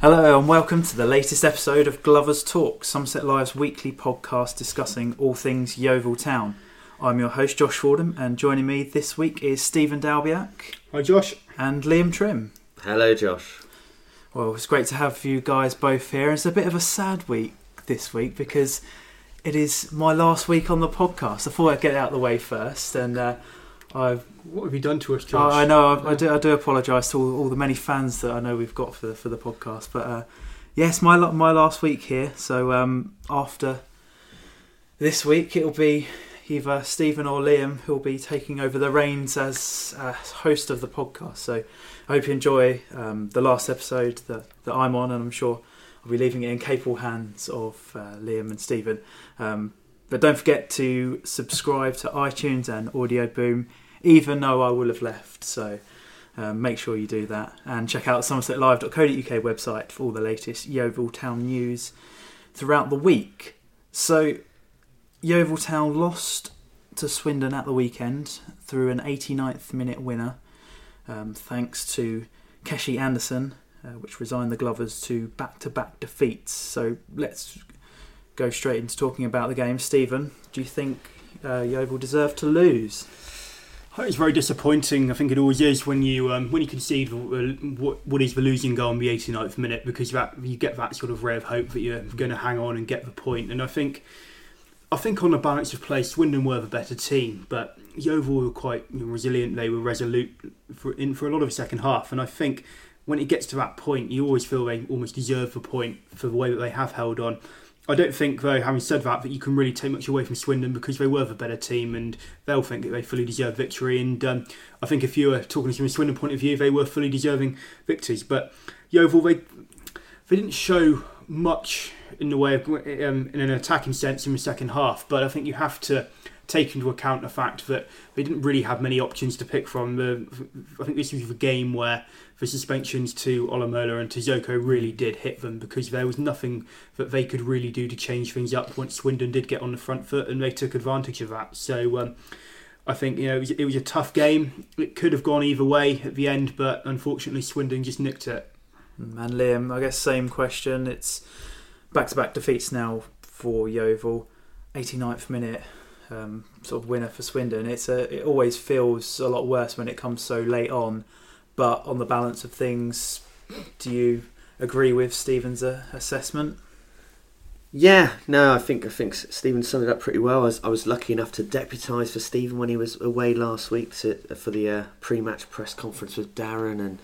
Hello and welcome to the latest episode of Glover's Talk, Somerset Live's weekly podcast discussing all things Yeovil Town. I'm your host Josh Fordham, and joining me this week is Stephen Dalbiak Hi, Josh. and Liam Trim. Hello, Josh. Well, it's great to have you guys both here. It's a bit of a sad week this week because it is my last week on the podcast. I thought I'd get it out of the way first, and uh, I've What have you done to us, Josh? I I know. I, I do. I do apologise to all, all the many fans that I know we've got for the, for the podcast. But uh, yes, my my last week here. So um, after this week, it'll be either Stephen or Liam who'll be taking over the reins as uh, host of the podcast. So I hope you enjoy um, the last episode that, that I'm on, and I'm sure I'll be leaving it in capable hands of uh, Liam and Stephen. Um, but don't forget to subscribe to iTunes and Audioboom even though I will have left. So um, make sure you do that and check out somersetlive.co.uk website for all the latest Yeovil Town news throughout the week. So Yeovil Town lost to Swindon at the weekend through an 89th minute winner, um, thanks to Keshi Anderson, uh, which resigned the Glovers to back-to-back defeats. So let's go straight into talking about the game. Stephen, do you think uh, Yeovil deserved to lose? It's very disappointing. I think it always is when you um, when you concede uh, what, what is the losing goal in the 89th minute because that you get that sort of ray of hope that you're going to hang on and get the point. And I think I think on the balance of play, Swindon were the better team, but Yeovil were quite resilient. They were resolute for, in for a lot of the second half, and I think when it gets to that point, you always feel they almost deserve the point for the way that they have held on. I don't think, though, having said that, that you can really take much away from Swindon because they were the better team and they'll think that they fully deserve victory. And um, I think if you were talking from a Swindon point of view, they were fully deserving victories. But Yeovil, they they didn't show much in the way of um, in an attacking sense in the second half. But I think you have to take into account the fact that they didn't really have many options to pick from. I think this was a game where the suspensions to Olomola and to Zoko really did hit them because there was nothing that they could really do to change things up once Swindon did get on the front foot and they took advantage of that. So um, I think you know it was, it was a tough game. It could have gone either way at the end, but unfortunately Swindon just nicked it. And Liam, I guess same question. It's back-to-back defeats now for Yeovil. 89th minute um, sort of winner for Swindon. It's a, it always feels a lot worse when it comes so late on. But on the balance of things, do you agree with Stephen's uh, assessment? Yeah, no, I think I think Stephen summed it up pretty well. I was, I was lucky enough to deputise for Stephen when he was away last week to, for the uh, pre-match press conference with Darren, and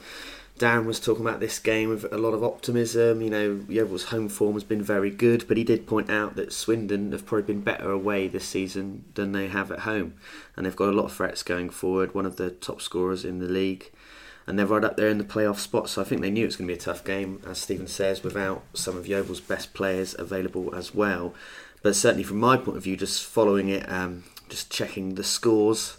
Darren was talking about this game with a lot of optimism. You know, Yeovil's home form has been very good, but he did point out that Swindon have probably been better away this season than they have at home, and they've got a lot of threats going forward. One of the top scorers in the league and they're right up there in the playoff spot. So I think they knew it was going to be a tough game, as Stephen says, without some of Yeovil's best players available as well. But certainly from my point of view, just following it, um, just checking the scores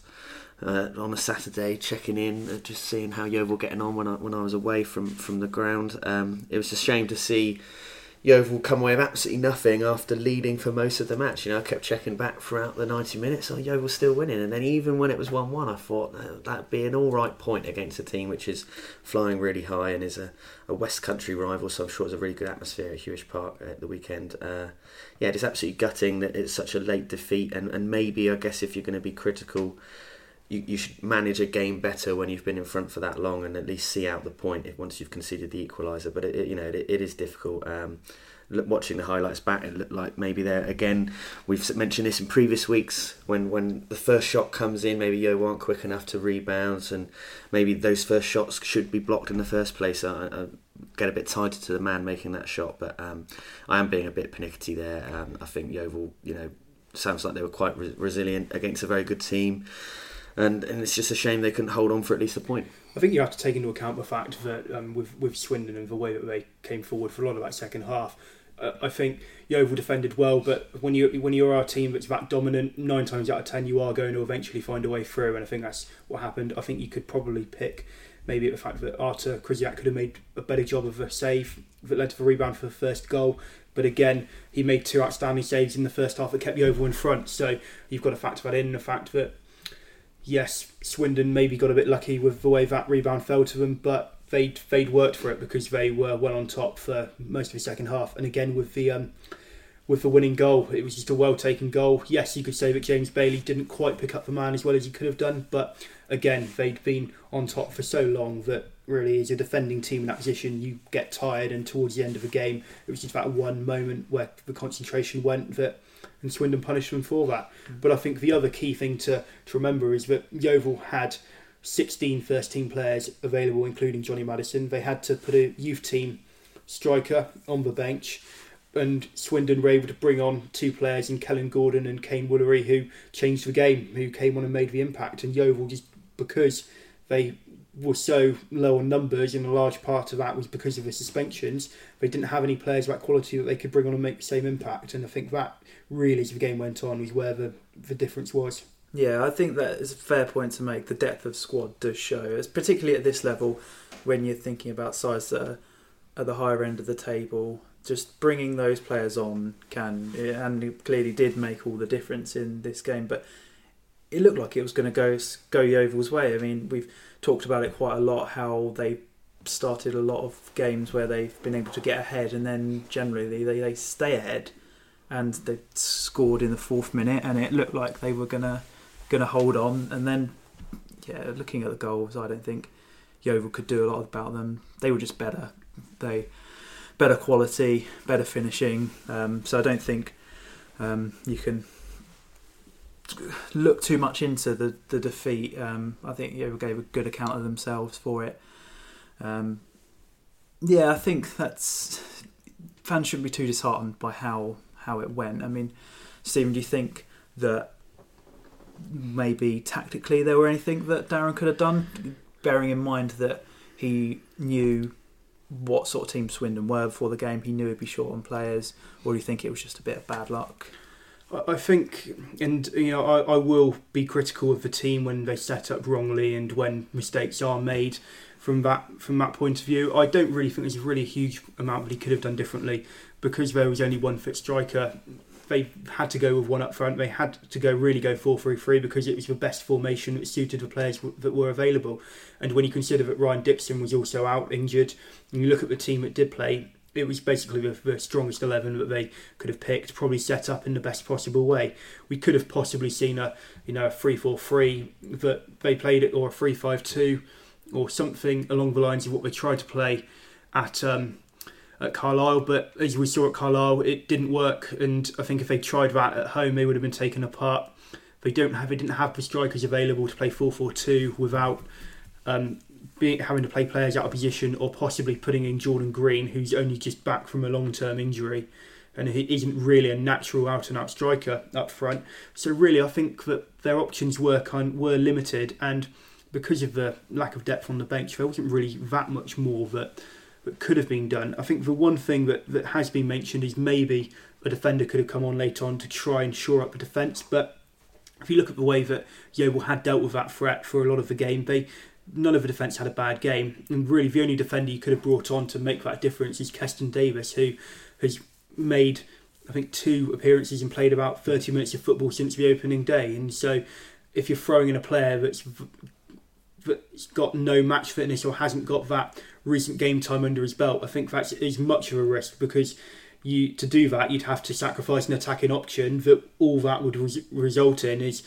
uh, on a Saturday, checking in, uh, just seeing how Yeovil getting on when I when I was away from from the ground. Um, it was a shame to see. Yeovil come away with absolutely nothing after leading for most of the match. You know, I kept checking back throughout the 90 minutes. Oh, Yeovil's still winning. And then even when it was 1 1, I thought that'd be an all right point against a team which is flying really high and is a, a West Country rival. So I'm sure it's a really good atmosphere at Huish Park at the weekend. Uh, yeah, it's absolutely gutting that it's such a late defeat. And, and maybe, I guess, if you're going to be critical, you, you should manage a game better when you've been in front for that long and at least see out the point if once you've conceded the equaliser. But it, it, you know it, it is difficult. Um, watching the highlights back, it looked like maybe there again. We've mentioned this in previous weeks when when the first shot comes in, maybe Yo weren't quick enough to rebound, and maybe those first shots should be blocked in the first place. I, I get a bit tighter to the man making that shot, but um, I am being a bit pernickety there. Um, I think Yeovil, you know, sounds like they were quite re- resilient against a very good team and and it's just a shame they couldn't hold on for at least a point. I think you have to take into account the fact that um, with with Swindon and the way that they came forward for a lot of that second half, uh, I think Yeovil defended well. But when you when you're our team that's that dominant, nine times out of ten you are going to eventually find a way through, and I think that's what happened. I think you could probably pick maybe the fact that Artur Krysiak could have made a better job of a save that led to the rebound for the first goal. But again, he made two outstanding saves in the first half that kept Yeovil in front. So you've got to factor that in. The fact that yes, Swindon maybe got a bit lucky with the way that rebound fell to them, but they'd they'd worked for it because they were well on top for most of the second half. And again with the um, with the winning goal, it was just a well taken goal. Yes, you could say that James Bailey didn't quite pick up the man as well as he could have done, but again, they'd been on top for so long that really, as a defending team in that position, you get tired. And towards the end of the game, it was just that one moment where the concentration went that and Swindon punished them for that. But I think the other key thing to, to remember is that Yeovil had 16 first team players available, including Jonny Maddison. They had to put a youth team striker on the bench. And Swindon were able to bring on two players in Kellen Gordon and Kaiyne Woolery who changed the game, who came on and made the impact. And Yeovil, just because they were so low on numbers, and a large part of that was because of the suspensions. They didn't have any players of that quality that they could bring on and make the same impact. And I think that really, as the game went on, was where the, the difference was. Yeah, I think that is a fair point to make. The depth of squad does show, particularly at this level, when you're thinking about sides that are at the higher end of the table. Just bringing those players on can, and clearly did make all the difference in this game. But it looked like it was going to go go Yeovil's way. I mean, we've talked about it quite a lot. How they started a lot of games where they've been able to get ahead, and then generally they, they stay ahead and they scored in the fourth minute, and it looked like they were gonna gonna hold on. And then, yeah, looking at the goals, I don't think Yeovil could do a lot about them. They were just better. They better quality, better finishing. Um, so I don't think um, you can look too much into the the defeat. Um, I think Yeovil gave a good account of themselves for it. Um, yeah, I think that's fans shouldn't be too disheartened by how how it went. I mean, Stephen, do you think that maybe tactically there were anything that Darren could have done, bearing in mind that he knew what sort of team Swindon were before the game, he knew he'd be short on players, or do you think it was just a bit of bad luck? I think, and you know, I, I will be critical of the team when they set up wrongly and when mistakes are made from that from that point of view. I don't really think there's really a huge amount that he could have done differently because there was only one fit striker. They had to go with one up front. They had to go really go 4 3 3 because it was the best formation that suited the players that were available. And when you consider that Ryan Dickson was also out injured, and you look at the team that did play, it was basically the, the, strongest 11 that they could have picked, probably set up in the best possible way. We could have possibly seen a you know a 3-4-3 that they played it or a 3-5-2 or something along the lines of what they tried to play at um, at Carlisle, but as we saw at Carlisle, it didn't work. And I think if they tried that at home, they would have been taken apart. They don't have, they didn't have the strikers available to play 4-4-2 without um, being, having to play players out of position, or possibly putting in Jordan Green, who's only just back from a long-term injury, and he isn't really a natural out-and-out striker up front. So really, I think that their options were kind were limited, and because of the lack of depth on the bench, there wasn't really that much more that that could have been done. I think the one thing that, that has been mentioned is maybe a defender could have come on later on to try and shore up the defence. But if you look at the way that Yeovil had dealt with that threat for a lot of the game, they none of the defence had a bad game. And really, the only defender you could have brought on to make that difference is Keston Davis, who has made, I think, two appearances and played about 30 minutes of football since the opening day. And so, if you're throwing in a player that's that's got no match fitness or hasn't got that recent game time under his belt, I think that is much of a risk because you to do that you'd have to sacrifice an attacking option that all that would res- result in is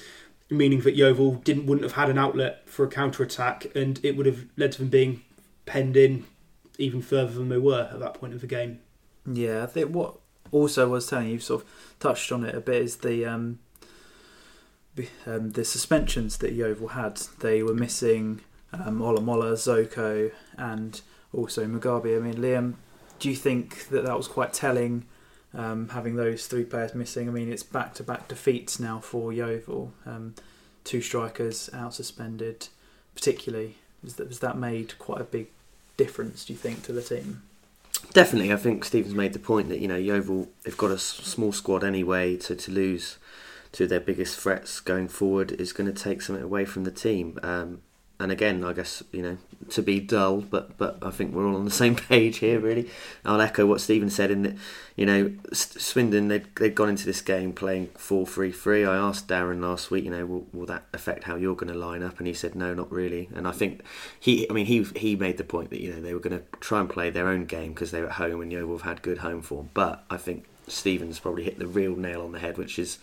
meaning that Yeovil didn't wouldn't have had an outlet for a counter attack and it would have led to them being penned in even further than they were at that point of the game. Yeah, I think what also was telling you sort of touched on it a bit is the um, um, the suspensions that Yeovil had. They were missing um, Olomola, Zoko, and also Mugabi. I mean, Liam, do you think that that was quite telling? Um, having those three players missing. I mean, it's back-to-back defeats now for Yeovil. Um, two strikers out suspended, particularly, has that, that made quite a big difference? Do you think to the team? Definitely, I think Stephen's made the point that you know Yeovil they've got a small squad anyway, to to lose to their biggest threats going forward is going to take something away from the team. Um, and again, I guess you know to be dull, but but I think we're all on the same page here. Really, I'll echo what Stephen said in that you know Swindon they'd they'd gone into this game playing four three three. I asked Darren last week, you know, will, will that affect how you're going to line up? And he said no, not really. And I think he, I mean, he he made the point that you know they were going to try and play their own game because they were at home and Yeovil have had good home form. But I think Stephen's probably hit the real nail on the head, which is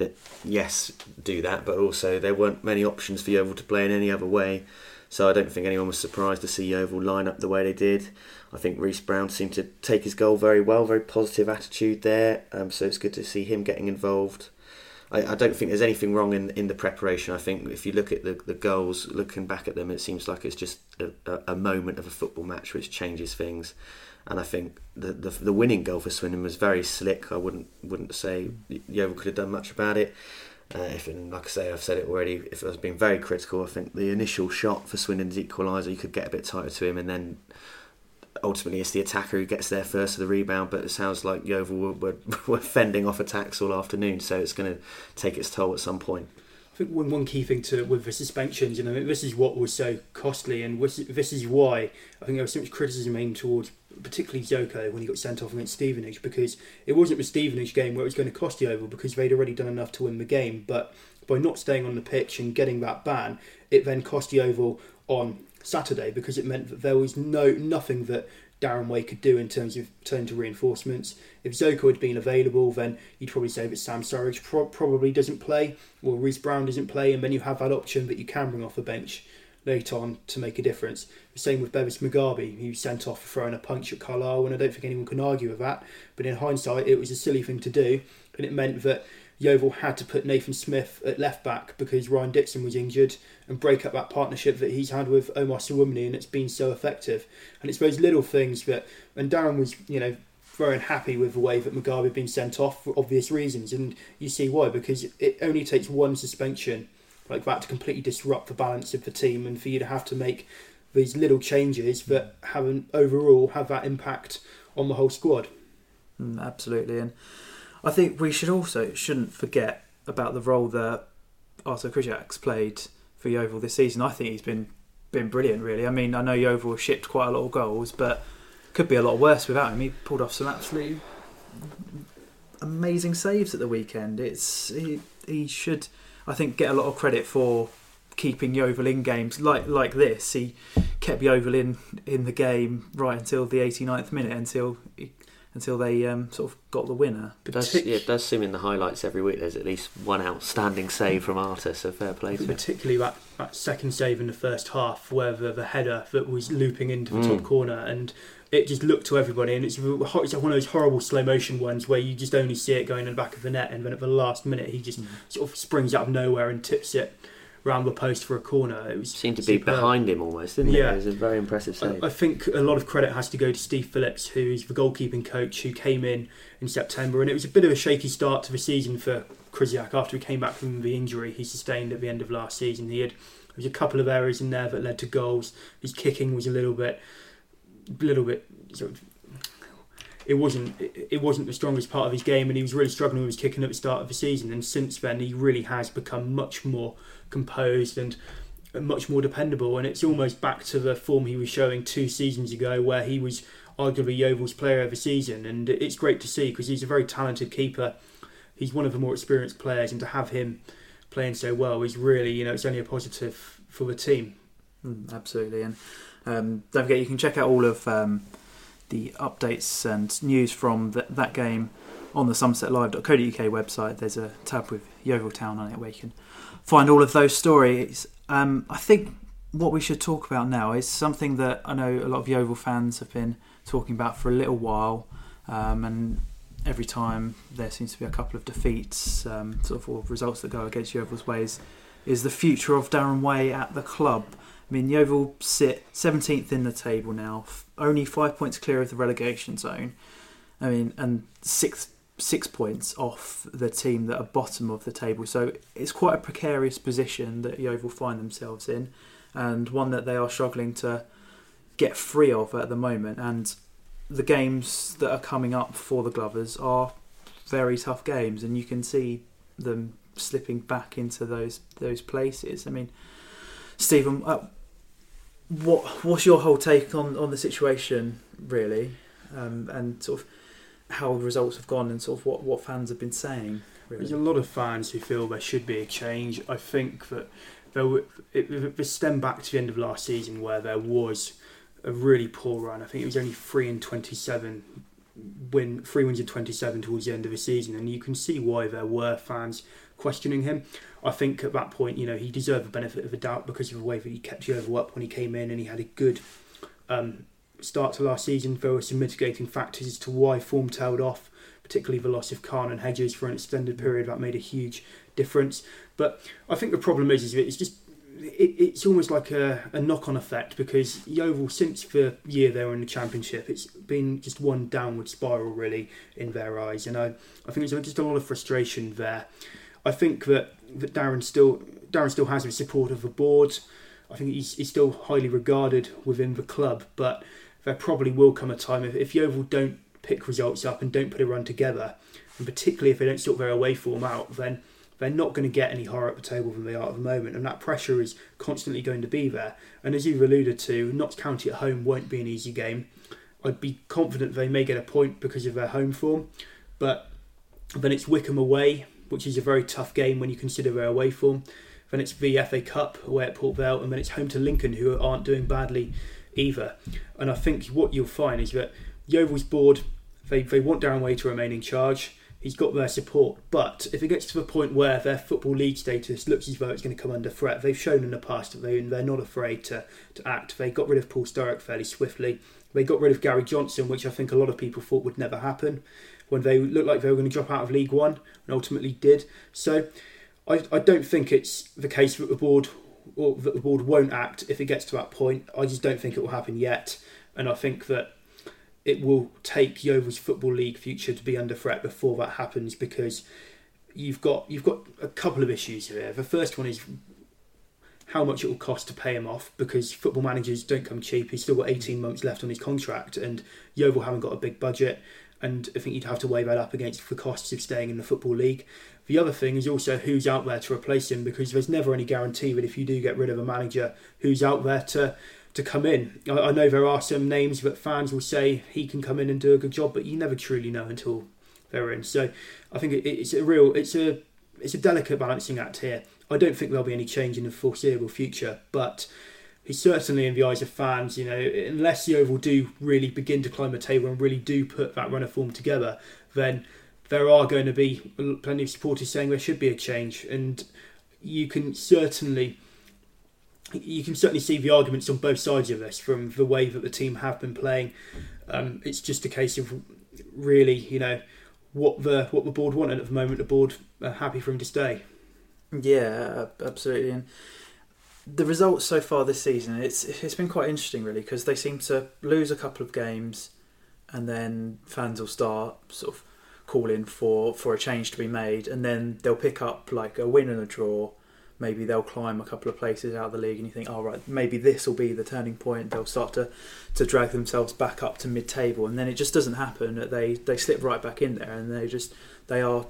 that yes, do that, but also there weren't many options for Yeovil to play in any other way. So I don't think anyone was surprised to see Yeovil line up the way they did. I think Reece Brown seemed to take his goal very well, very positive attitude there. Um, so it's good to see him getting involved. I, I, don't think there's anything wrong in in the preparation. I think if you look at the, the goals, looking back at them, it seems like it's just a, a, moment of a football match which changes things and I think the, the, the winning goal for Swindon was very slick. I wouldn't wouldn't say Yeovil could have done much about it. Uh, if and like I say, I've said it already. If I was being very critical, I think the initial shot for Swindon's equaliser, you could get a bit tighter to him, and then ultimately it's the attacker who gets there first for the rebound. But it sounds like Yeovil were, were, were fending off attacks all afternoon, so it's going to take its toll at some point I think one, one key thing to with the suspensions, you know, this is what was so costly, and this, this is why I think there was so much criticism aimed towards particularly Zoko when he got sent off against Stevenage because it wasn't the Stevenage game where it was going to cost Yeovil because they'd already done enough to win the game, but by not staying on the pitch and getting that ban, it then cost Yeovil on Saturday because it meant that there was no nothing that Darren Way could do in terms of turning to reinforcements. If Zoko had been available, then you'd probably say that Sam Surridge pro- probably doesn't play, or Reece Brown doesn't play, and then you have that option that you can bring off the bench late on to make a difference. The same with Bevis Mugabi, who sent off for throwing a punch at Carlisle, and I don't think anyone can argue with that. But in hindsight, it was a silly thing to do, and it meant that Yeovil had to put Nathan Smith at left back because Ryan Dickson was injured and break up that partnership that he's had with Omar Sowunmi and it's been so effective. And it's those little things that, and Darren was, you know, very unhappy with the way that Mugabi had been sent off for obvious reasons. And you see why, because it only takes one suspension like that to completely disrupt the balance of the team and for you to have to make these little changes that have an overall have that impact on the whole squad. Mm, absolutely. And I think we should also shouldn't forget about the role that Artur Krysiak's played for Yeovil this season. I think he's been been brilliant. Really, I mean, I know Yeovil shipped quite a lot of goals, but could be a lot worse without him. He pulled off some absolutely amazing saves at the weekend. It's he, he should, I think, get a lot of credit for keeping Yeovil in games like like this. He kept Yeovil in in the game right until the 89th minute until he until they um, sort of got the winner. It does, yeah, it does seem in the highlights every week there's at least one outstanding save from Artur, so fair play to Particularly that, that second save in the first half, where the, the header that was looping into the mm. top corner, and it just looked to everybody, and it's, it's one of those horrible slow motion ones where you just only see it going in the back of the net, and then at the last minute he just mm. sort of springs out of nowhere and tips it round the post for a corner. It was seemed to be behind him almost, didn't yeah. it? It was a very impressive save. I, I, think a lot of credit has to go to Steve Phillips, who's the goalkeeping coach who came in in September, and it was a bit of a shaky start to the season for Krysiak after he came back from the injury he sustained at the end of last season. He had there was a couple of errors in there that led to goals. His kicking was a little bit, a little bit sort of it wasn't it wasn't the strongest part of his game, and he was really struggling with his kicking at the start of the season. And since then, he really has become much more composed and much more dependable. And it's almost back to the form he was showing two seasons ago, where he was arguably Yeovil's player of the season. And it's great to see because he's a very talented keeper. He's one of the more experienced players, and to have him playing so well is really, you know, it's only a positive for the team. Mm, absolutely, and um, don't forget you can check out all of um, the updates and news from th- that game on the somersetlive.co.uk website. There's a tab with Yeovil Town on it where you can find all of those stories. Um, I think what we should talk about now is something that I know a lot of Yeovil fans have been talking about for a little while, um, and every time there seems to be a couple of defeats, um, sort of results that go against Yeovil's ways, is the future of Darren Way at the club. I mean, Yeovil sit 17th in the table now, only five points clear of the relegation zone. I mean, and sixth six points off the team that are bottom of the table. So it's quite a precarious position that Yeovil find themselves in, and one that they are struggling to get free of at the moment. And the games that are coming up for the Glovers are very tough games, and you can see them slipping back into those those places. I mean, Stephen, uh, what what's your whole take on on the situation really, um, and sort of how the results have gone, and sort of what what fans have been saying. Really. There's a lot of fans who feel there should be a change. I think that there were, it, it stemmed back to the end of last season where there was a really poor run. I think it was only three and twenty-seven win, three wins in twenty-seven towards the end of the season, and you can see why there were fans questioning him. I think at that point, you know, he deserved the benefit of the doubt because of the way that he kept Yeovil up when he came in, and he had a good um, start to last season. There were some mitigating factors as to why form tailed off, particularly the loss of Khan and Hedges for an extended period. That made a huge difference. But I think the problem is, is it's just it, it's almost like a, a knock on effect because Yeovil, since the year they were in the Championship, it's been just one downward spiral really in their eyes. And I, I think there's just a lot of frustration there. I think that, that Darren still Darren still has the support of the board. I think he's, he's still highly regarded within the club, but there probably will come a time if, if Yeovil don't pick results up and don't put a run together, and particularly if they don't sort their away form out, then they're not going to get any higher up the table than they are at the moment, and that pressure is constantly going to be there. And as you've alluded to, Notts County at home won't be an easy game. I'd be confident they may get a point because of their home form, but then it's Wycombe away, which is a very tough game when you consider their away form. Then it's the FA Cup away at Port Vale, and then it's home to Lincoln, who aren't doing badly either. And I think what you'll find is that Yeovil's board, they, they want Darren Way to remain in charge he's got their support. But if it gets to the point where their football league status looks as though it's going to come under threat, they've shown in the past that they, they're not afraid to, to act. They got rid of Paul Sturrock fairly swiftly. They got rid of Gary Johnson, which I think a lot of people thought would never happen when they looked like they were going to drop out of League One and ultimately did. So I, I don't think it's the case that the board or that the board won't act if it gets to that point. I just don't think it will happen yet. And I think that it will take Yeovil's football league future to be under threat before that happens because you've got you've got a couple of issues here. The first one is how much it will cost to pay him off because football managers don't come cheap. He's still got 18 months left on his contract, and Yeovil haven't got a big budget. And I think you'd have to weigh that up against the costs of staying in the football league. The other thing is also who's out there to replace him because there's never any guarantee that if you do get rid of a manager, who's out there to to come in. I, I know there are some names that fans will say he can come in and do a good job, but you never truly know until they're in. So I think it, it's a real, it's a, it's a delicate balancing act here. I don't think there'll be any change in the foreseeable future, but he's certainly in the eyes of fans. You know, unless the Oval do really begin to climb the table and really do put that runner form together, then there are going to be plenty of supporters saying there should be a change, and you can certainly you can certainly see the arguments on both sides of this from the way that the team have been playing. Um, it's just a case of really, you know, what the what the board wanted at the moment. The board are happy for him to stay. Yeah, absolutely. And the results so far this season, it's it's been quite interesting, really, because they seem to lose a couple of games, and then fans will start sort of calling for for a change to be made, and then they'll pick up like a win and a draw. Maybe they'll climb a couple of places out of the league and you think oh right maybe this will be the turning point. They'll start to to drag themselves back up to mid-table and then it just doesn't happen they they slip right back in there and they just they are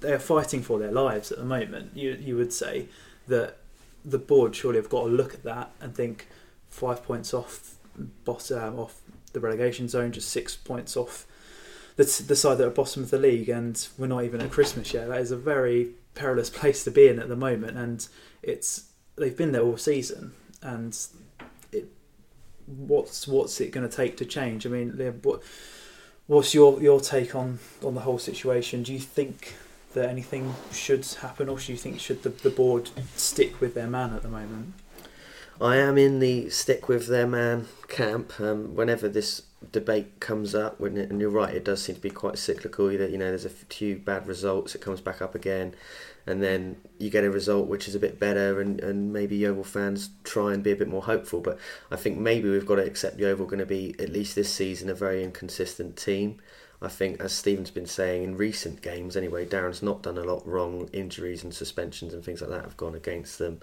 they are fighting for their lives at the moment you you would say. That the board surely have got to look at that and think five points off bottom um, off the relegation zone just six points off the, the side that are bottom of the league and we're not even at Christmas yet that is a very perilous place to be in at the moment, and it's they've been there all season, and it, what's what's it going to take to change? I mean, what what's your your take on on the whole situation? Do you think that anything should happen, or do you think should the, the board stick with their man at the moment? I am in the stick with their man camp. Um, whenever this debate comes up, when it, and you're right, it does seem to be quite cyclical. That you know, there's a few bad results, it comes back up again, and then you get a result which is a bit better, and, and maybe Yeovil fans try and be a bit more hopeful. But I think maybe we've got to accept Yeovil going to be at least this season a very inconsistent team. I think, as Stephen's been saying in recent games anyway, Darren's not done a lot wrong. Injuries and suspensions and things like that have gone against them.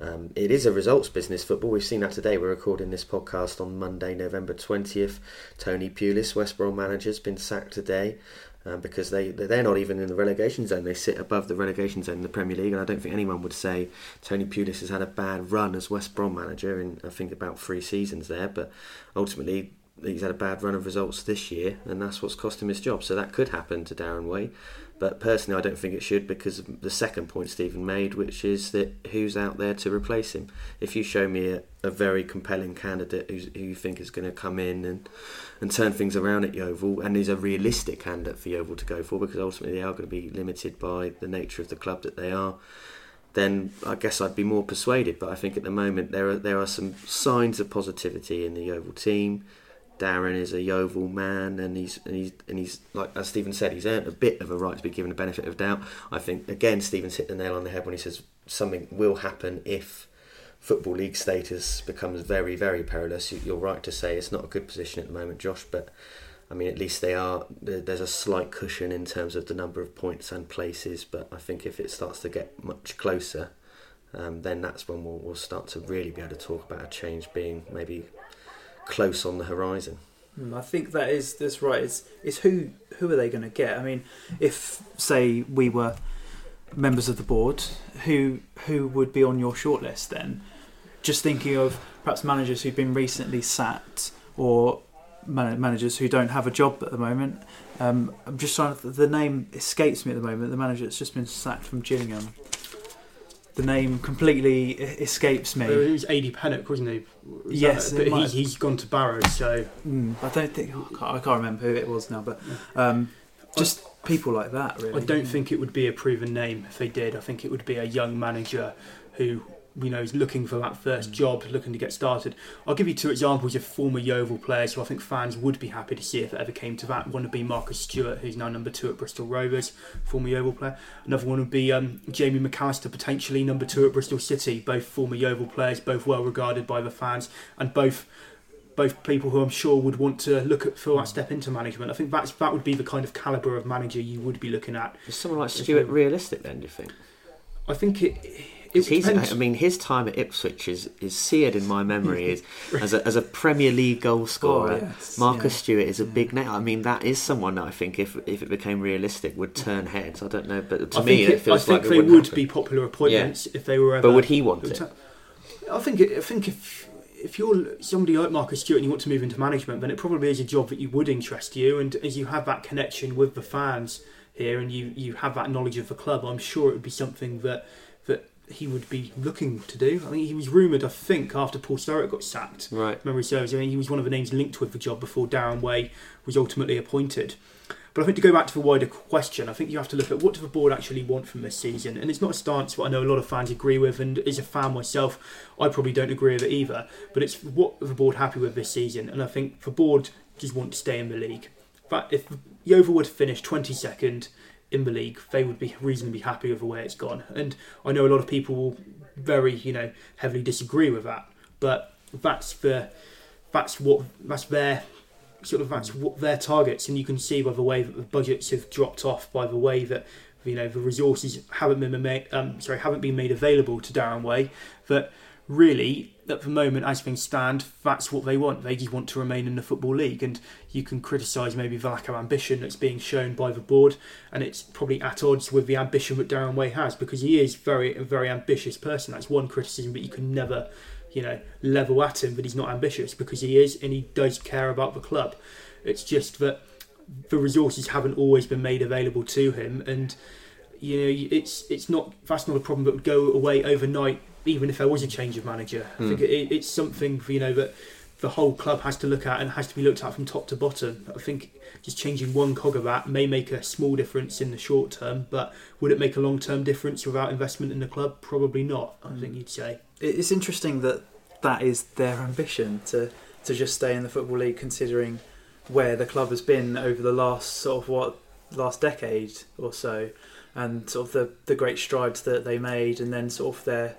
Um, it is a results business football. We've seen that today. We're recording this podcast on Monday, November 20th. Tony Pulis, West Brom manager, has been sacked today um, because they, they're not even in the relegation zone. They sit above the relegation zone in the Premier League. And I don't think anyone would say Tony Pulis has had a bad run as West Brom manager in, I think, about three seasons there. But ultimately, he's had a bad run of results this year, and that's what's cost him his job. So that could happen to Darren Way. But personally, I don't think it should because of the second point Stephen made, which is that who's out there to replace him? If you show me a, a very compelling candidate who you think is going to come in and, and turn things around at Yeovil and is a realistic candidate for Yeovil to go for, because ultimately they are going to be limited by the nature of the club that they are, then I guess I'd be more persuaded. But I think at the moment there are there are some signs of positivity in the Yeovil team. Darren is a Yeovil man, and he's and he's and he's like as Stephen said, he's earned a bit of a right to be given the benefit of doubt. I think again, Stephen's hit the nail on the head when he says something will happen if football league status becomes very very perilous. You're right to say it's not a good position at the moment, Josh, but. I mean, at least they are. There's a slight cushion in terms of the number of points and places, but I think if it starts to get much closer, um, then that's when we'll, we'll start to really be able to talk about a change being maybe close on the horizon. Mm, I think that is that's right. It's it's who who are they going to get? I mean, if say we were members of the board, who who would be on your shortlist then? Just thinking of perhaps managers who've been recently sacked or man- managers who don't have a job at the moment. Um, I'm just trying to. The name escapes me at the moment. The manager that's just been sacked from Gillingham. The name completely escapes me. It was Adi Pennock, wasn't he? Was Yes, that- but he's, he's gone to Barrow, so Mm, I don't think I can't remember who it was now, but um, just people like that. Really, I don't think it would be a proven name if they did. I think it would be a young manager who you know is looking for that first job, looking to get started. I'll give you two examples of former Yeovil players who I think fans would be happy to see if it ever came to that. One would be Marcus Stewart, who's now number two at Bristol Rovers, former Yeovil player. Another one would be um, Jamie McAllister, potentially number two at Bristol City. Both former Yeovil players, both well regarded by the fans, and both both people who I'm sure would want to look at for that step into management. I think that's that would be the kind of caliber of manager you would be looking at. Is someone like Stewart realistic then? Do you think? I think it. It 'Cause he's, depends. I mean, his time at Ipswich is, is seared in my memory as, as, a, as a Premier League goal scorer. Oh, yes, Marcus yeah. Stewart is a Yeah. big name. I mean, that is someone that I think, if if it became realistic, would turn heads. I don't know, but to I me, it, it, I feels think like they would happen. be popular appointments if they were ever. But would he want it? I think. I think if if you're somebody like Marcus Stewart and you want to move into management, then it probably is a job that you would interest you, and as you have that connection with the fans here, and you you have that knowledge of the club, I'm sure it would be something that that he would be looking to do. I mean, he was rumoured, I think, after Paul Sturrock got sacked. Right. memory serves, I mean, he was one of the names linked with the job before Darren Way was ultimately appointed. But I think to go back to the wider question, I think you have to look at what do the board actually want from this season, and it's not a stance that I know a lot of fans agree with, and as a fan myself, I probably don't agree with it either. But it's what are the board happy with this season, and I think the board just want to stay in the league. But if Yeovil were to finish 22nd in the league, they would be reasonably happy with the way it's gone. And I know a lot of people will very, you know, heavily disagree with that, but that's the that's what that's their sort of that's what their targets, and you can see by the way that the budgets have dropped off, by the way that you know the resources haven't been made, um, sorry, haven't been made available to Darren Way. That really, at the moment, as things stand, that's what they want. They just want to remain in the football league, and you can criticise maybe the lack of ambition that's being shown by the board, and it's probably at odds with the ambition that Darren Way has because he is very a very ambitious person. That's one criticism, but you can never you know, level at him that he's not ambitious because he is and he does care about the club. It's just that the resources haven't always been made available to him, and you know, it's it's not that's not a problem that would go away overnight, even if there was a change of manager. I think hmm. it, it's something you know that the whole club has to look at and has to be looked at from top to bottom. I think just changing one cog of that may make a small difference in the short term, but would it make a long term difference without investment in the club? Probably not. I think hmm. you'd say. it's interesting that that is their ambition to to just stay in the football league, considering where the club has been over the last sort of what last decade or so, and sort of the the great strides that they made, and then sort of their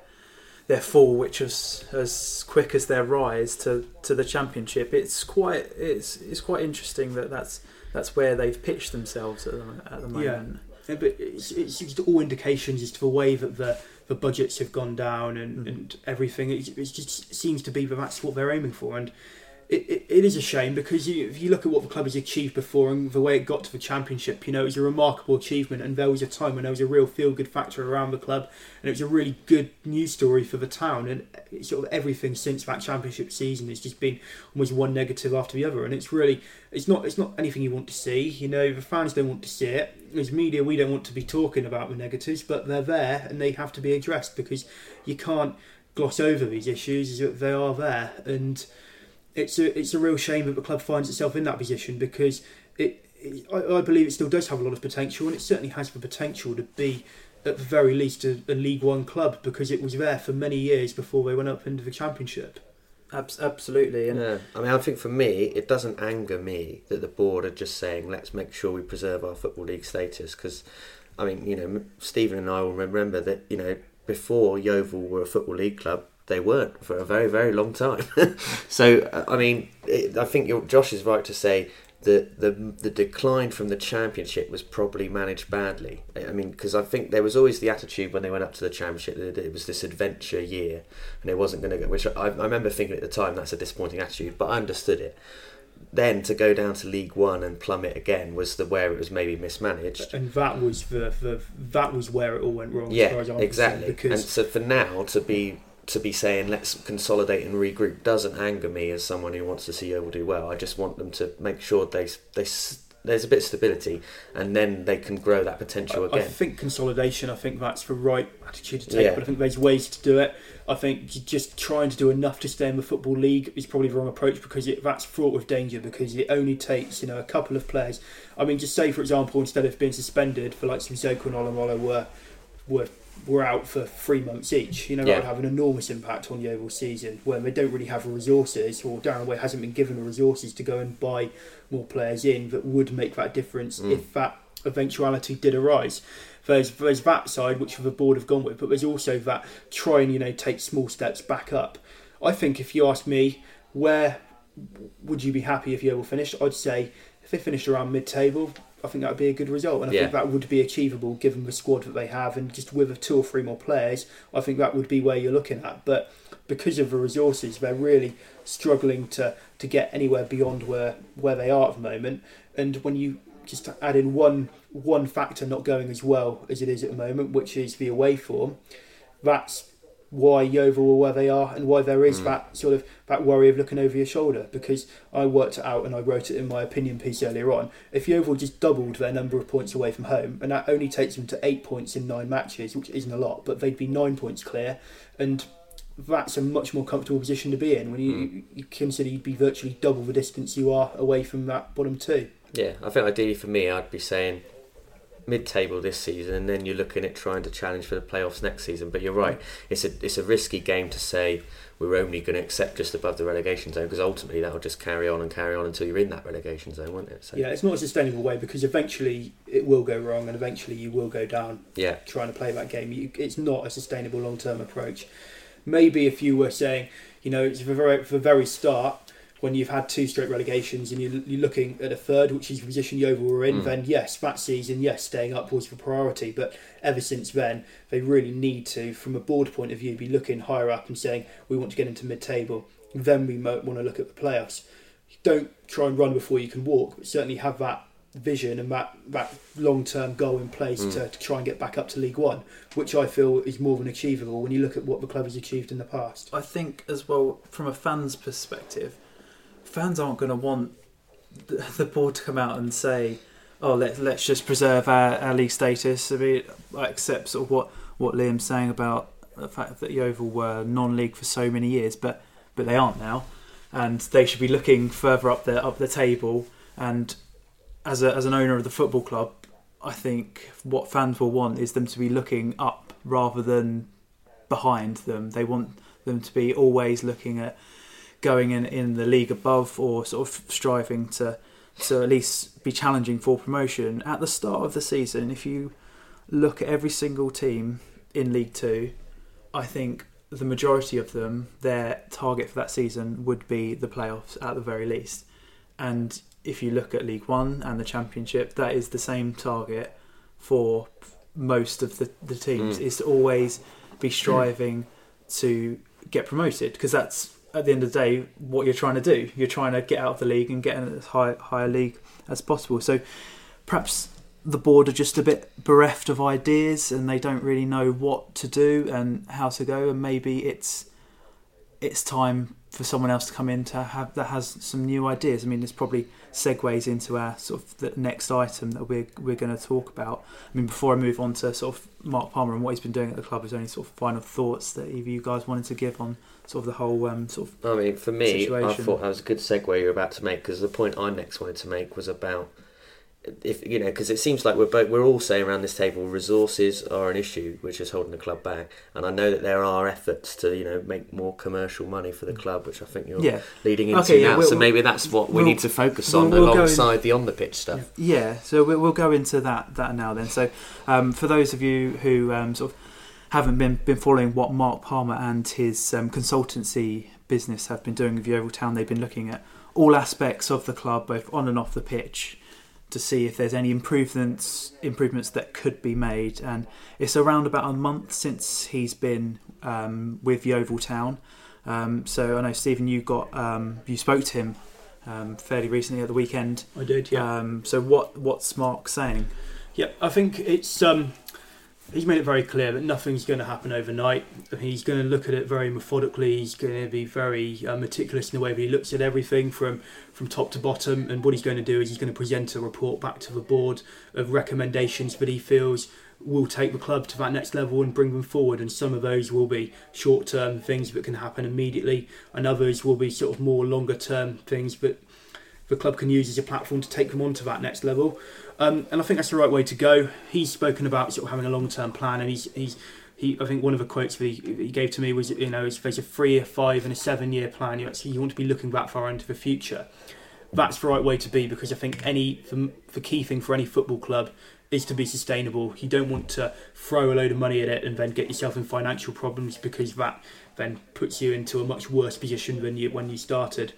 their fall, which was as quick as their rise to, to the championship. It's quite it's it's quite interesting that that's that's where they've pitched themselves at the, at the moment. Yeah, but it's, it's just all indications as to the way that the the budgets have gone down and, Mm. and everything. It, it just seems to be that that's what they're aiming for, and it, it, it is a shame because you, if you look at what the club has achieved before and the way it got to the championship, you know, it was a remarkable achievement, and there was a time when there was a real feel good factor around the club, and it was a really good news story for the town, and sort of everything since that championship season has just been almost one negative after the other, and it's really it's not it's not anything you want to see. You know, the fans don't want to see it. As media, we don't want to be talking about the negatives, but they're there and they have to be addressed because you can't gloss over these issues. They are there, and it's a it's a real shame that the club finds itself in that position because it, it I, I believe it still does have a lot of potential, and it certainly has the potential to be at the very least a, a League One club because it was there for many years before they went up into the Championship. Abs- absolutely, and Yeah, I mean, I think for me, it doesn't anger me that the board are just saying, let's make sure we preserve our football league status. Because, I mean, you know, Stephen and I will remember that, you know, before Yeovil were a football league club, they weren't for a very, very long time. so, uh, I mean, it, I think Josh is right to say that the the decline from the championship was probably managed badly. I mean, because I think there was always the attitude when they went up to the championship that it was this adventure year and it wasn't going to go. Which I, I remember thinking at the time that's a disappointing attitude, but I understood it. Then to go down to League One and plummet again was the where it was maybe mismanaged. and that was the, the that was where it all went wrong. as Yeah, far as I'm exactly. concerned, And Because so for now to be to be saying let's consolidate and regroup doesn't anger me as someone who wants to see Yeovil do well. I just want them to make sure they they there's a bit of stability and then they can grow that potential I, I think consolidation. I think that's the right attitude to take. Yeah. But I think there's ways to do it. I think just trying to do enough to stay in the football league is probably the wrong approach because it, that's fraught with danger. Because it only takes you know a couple of players. I mean, just say for example, instead of being suspended for like some Zoko and Olomola were were were out for three months each. You know, that Yeah. would have an enormous impact on the overall season when they don't really have the resources, or Darren Way hasn't been given the resources to go and buy more players in that would make that difference Mm. if that eventuality did arise. There's there's that side which the board have gone with, but there's also that try and you know take small steps back up. I think if you ask me, where would you be happy if you Yeovil finished? I'd say if they finished around mid-table, I think that would be a good result, and I Yeah. think that would be achievable given the squad that they have, and just with two or three more players, I think that would be where you're looking at. But because of the resources, they're really struggling to to get anywhere beyond where where they are at the moment. And when you just add in one one factor not going as well as it is at the moment, which is the away form, that's why Yeovil are where they are and why there is Mm. that sort of that worry of looking over your shoulder. Because I worked it out and I wrote it in my opinion piece earlier on. If Yeovil just doubled their number of points away from home, and that only takes them to eight points in nine matches, which isn't a lot, but they'd be nine points clear, and that's a much more comfortable position to be in when you, Mm. you consider you'd be virtually double the distance you are away from that bottom two. Yeah, I think ideally for me, I'd be saying mid-table this season, and then you're looking at trying to challenge for the playoffs next season. But you're right; mm. it's a it's a risky game to say we're only going to accept just above the relegation zone because ultimately that'll just carry on and carry on until you're in that relegation zone, won't it? So Yeah, it's not a sustainable way because eventually it will go wrong and eventually you will go down yeah, trying to play that game. You, it's not a sustainable long term approach. Maybe if you were saying, you know, it's the very, the very start when you've had two straight relegations and you're, you're looking at a third, which is the position Yeovil were in, Mm. then yes, that season, yes, staying up was the priority. But ever since then, they really need to, from a board point of view, be looking higher up and saying we want to get into mid table. Then we might want to look at the playoffs. Don't try and run before you can walk, but certainly have that vision and that, that long term goal in place Mm. to, to try and get back up to League One, which I feel is more than achievable when you look at what the club has achieved in the past. I think as well from a fan's perspective, fans aren't going to want the, the board to come out and say, "Oh, let let's just preserve our, our league status." I mean, I accept sort of what what Liam's saying about the fact that Yeovil were non-league for so many years, but but they aren't now, and they should be looking further up the up the table. And as a as an owner of the football club, I think what fans will want is them to be looking up rather than behind them. They want them to be always looking at going in, in the league above or sort of striving to to at least be challenging for promotion. At the start of the season, if you look at every single team in League Two, I think the majority of them, their target for that season would be the playoffs at the very least. And if you look at League One and the Championship, that is the same target for most of the, the teams. Mm. Is to always be striving to get promoted because that's at the end of the day what you're trying to do. You're trying to get out of the league and get in as high higher league as possible. So perhaps the board are just a bit bereft of ideas and they don't really know what to do and how to go and maybe it's it's time for someone else to come in to have that has some new ideas. I mean, this probably segues into our sort of the next item that we're we're going to talk about. I mean, before I move on to sort of Mark Palmer and what he's been doing at the club, is any sort of final thoughts that either you guys wanted to give on sort of the whole um, sort of I mean, for me, I thought that was a good segue you're about to make because the point I next wanted to make was about if you know because it seems like we're both we're all saying around this table resources are an issue which is holding the club back, and I know that there are efforts to you know make more commercial money for the club, which I think you're yeah leading into Okay, yeah, now. we'll- so maybe that's what we we'll- need to focus on we'll go in- alongside the on the pitch stuff. Yeah, so we- we'll go into that that now then. So, um, for those of you who um, sort of haven't been been following what Mark Palmer and his um, consultancy business have been doing with Yeovil Town, they've been looking at all aspects of the club, both on and off the pitch, to see if there's any improvements improvements that could be made. And it's around about a month since he's been um, with Yeovil Town. Um, so I know Stephen, you got um, you spoke to him um, fairly recently at the weekend. I did, yeah. Um, so what what's Mark saying? Yeah, I think it's um, he's made it very clear that nothing's going to happen overnight. He's going to look at it very methodically. He's going to be very uh, meticulous in the way that he looks at everything from from top to bottom. And what he's going to do is he's going to present a report back to the board of recommendations that he feels will take the club to that next level and bring them forward. And some of those will be short term things that can happen immediately, and others will be sort of more longer term things that the club can use as a platform to take them on to that next level. Um, and I think that's the right way to go. He's spoken about sort of having a long term plan, and he's he's he. I think one of the quotes that he, he gave to me was, you know, if there's a three, a five, and a seven year plan, you actually you want to be looking that far into the future. That's the right way to be because I think any the, the key thing for any football club is to be sustainable. You don't want to throw a load of money at it and then get yourself in financial problems because that then puts you into a much worse position than you when you started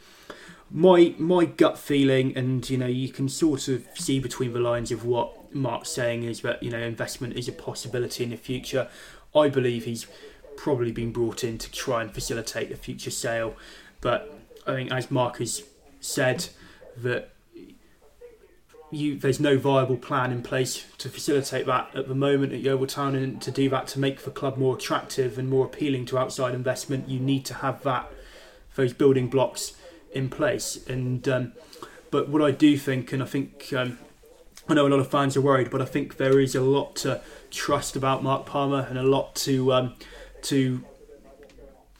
my my gut feeling, and you know, you can sort of see between the lines of what Mark's saying is that you know investment is a possibility in the future. I believe he's probably been brought in to try and facilitate a future sale, but I think as Mark has said that you there's no viable plan in place to facilitate that at the moment at Yeovil Town, and to do that to make the club more attractive and more appealing to outside investment, you need to have that those building blocks in place. And um, but what I do think, and I think um, I know a lot of fans are worried, but I think there is a lot to trust about Mark Palmer and a lot to um, to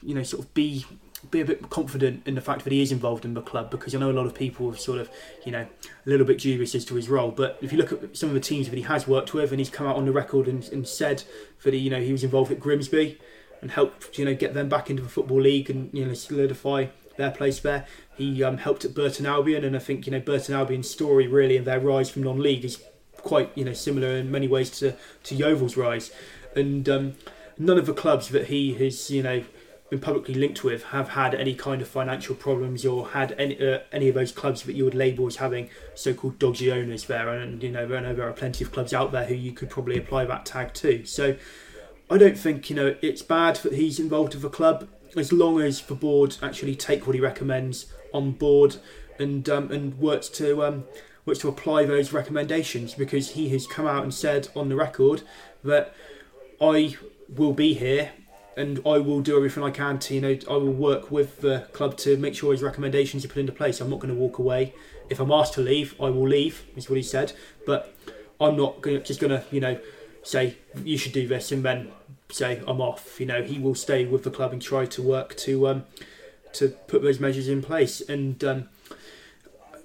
you know sort of be be a bit confident in the fact that he is involved in the club because I know a lot of people are sort of you know a little bit dubious as to his role. But if you look at some of the teams that he has worked with, and he's come out on the record and, and said that he, you know he was involved at Grimsby and helped you know get them back into the football league and you know solidify their place there. He um, helped at Burton Albion, and I think you know Burton Albion's story really and their rise from non-league is quite you know similar in many ways to to Yeovil's rise. And um, none of the clubs that he has you know been publicly linked with have had any kind of financial problems or had any uh, any of those clubs that you would label as having so-called dodgy owners there. And you know I know there are plenty of clubs out there who you could probably apply that tag to. So. I don't think you know it's bad that he's involved with the club as long as the board actually take what he recommends on board and um, and works to um, works to apply those recommendations because he has come out and said on the record that I will be here and I will do everything I can to you know I will work with the club to make sure his recommendations are put into place. I'm not going to walk away. If I'm asked to leave, I will leave. Is what he said. But I'm not gonna, just going to you know say you should do this and then say I'm off. You know, he will stay with the club and try to work to um, to put those measures in place. And um,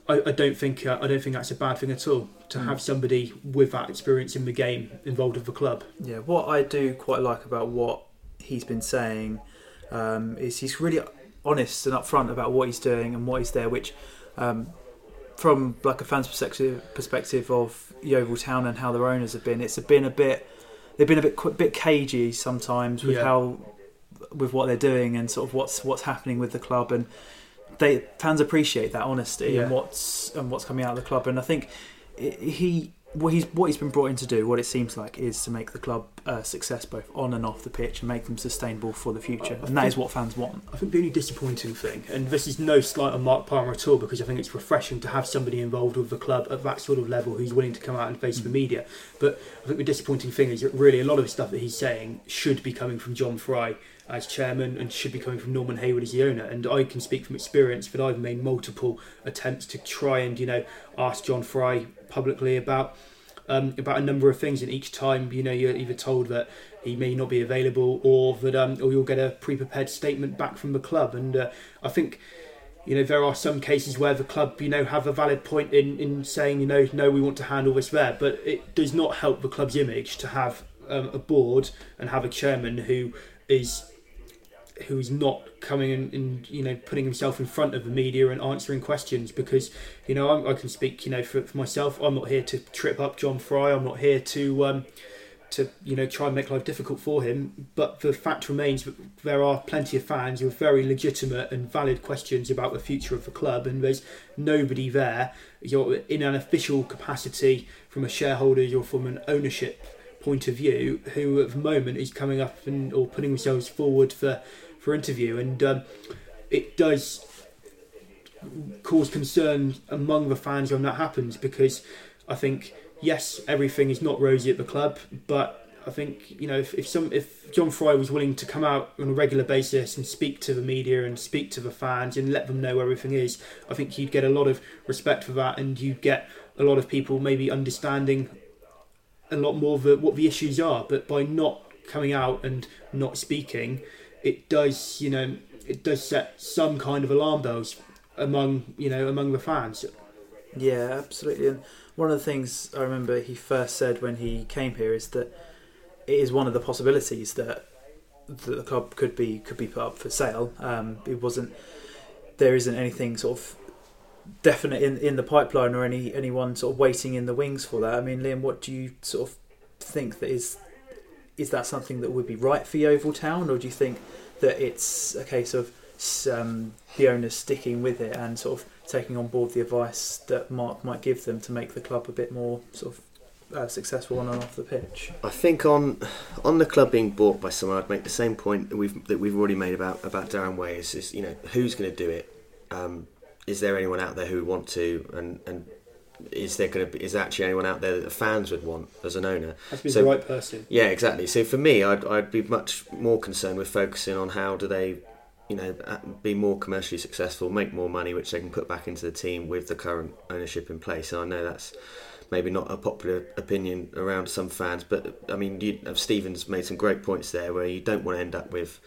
I, I don't think uh, I don't think that's a bad thing at all to have somebody with that experience in the game involved with the club. Yeah, what I do quite like about what he's been saying um, is he's really honest and upfront about what he's doing and what he's there, which um, from like a fan's perspective perspective of Yeovil Town and how their owners have been, it's been a bit they've been a bit bit cagey sometimes with Yeah. how with what they're doing and sort of what's what's happening with the club and they fans appreciate that honesty Yeah. and what's and what's coming out of the club and I think he what he's what he's been brought in to do what it seems like is to make the club a success both on and off the pitch and make them sustainable for the future I and that is what fans want I think the only disappointing thing, and this is no slight on Mark Palmer at all, because I think it's refreshing to have somebody involved with the club at that sort of level who's willing to come out and face the mm. media. But I think the disappointing thing is that really a lot of the stuff that he's saying should be coming from John Fry as chairman and should be coming from Norman Hayward as the owner. And I can speak from experience that I've made multiple attempts to try and you know ask John Fry publicly about um, about a number of things, and each time, you know, you're either told that he may not be available, or that, um, or you'll get a pre-prepared statement back from the club. And uh, I think, you know, there are some cases where the club, you know, have a valid point in in saying, you know, no, we want to handle this there, but it does not help the club's image to have um, a board and have a chairman who is who's not coming and, and you know putting himself in front of the media and answering questions because you know I'm, I can speak you know for, for myself. I'm not here to trip up John Fry. I'm not here to um, to you know try and make life difficult for him. But the fact remains that there are plenty of fans have very legitimate and valid questions about the future of the club and there's nobody there. You're in an official capacity from a shareholders or from an ownership point of view who at the moment is coming up and or putting themselves forward for for interview and um, it does cause concern among the fans when that happens because I think yes everything is not rosy at the club but I think you know if, if some if John Fry was willing to come out on a regular basis and speak to the media and speak to the fans and let them know everything is I think you'd get a lot of respect for that and you'd get a lot of people maybe understanding a lot more of what the issues are. But by not coming out and not speaking it does you know it does set some kind of alarm bells among you know among the fans Yeah, absolutely. And one of the things I remember he first said when he came here is that it is one of the possibilities that, the club could be could be put up for sale. Um, it wasn't. There isn't anything sort of definite in, in the pipeline or any anyone sort of waiting in the wings for that. I mean, Liam, what do you sort of think that is is that something that would be right for Yeovil Town, or do you think that it's a case of um, the owners sticking with it and sort of taking on board the advice that Mark might give them to make the club a bit more sort of uh, successful on and off the pitch. I think on on the club being bought by someone, I'd make the same point that we've that we've already made about about Darren Way. Is, is you know who's going to do it? Um, is there anyone out there who would want to? And and is there going to be is there actually anyone out there that the fans would want as an owner? has to be So- the right person Yeah, exactly. So for me, I'd I'd be much more concerned with focusing on how do they. You know, uh, be more commercially successful, make more money, which they can put back into the team with the current ownership in place. And I know that's maybe not a popular opinion around some fans, but I mean, you, uh, Stephen's made some great points there where you don't want to end up with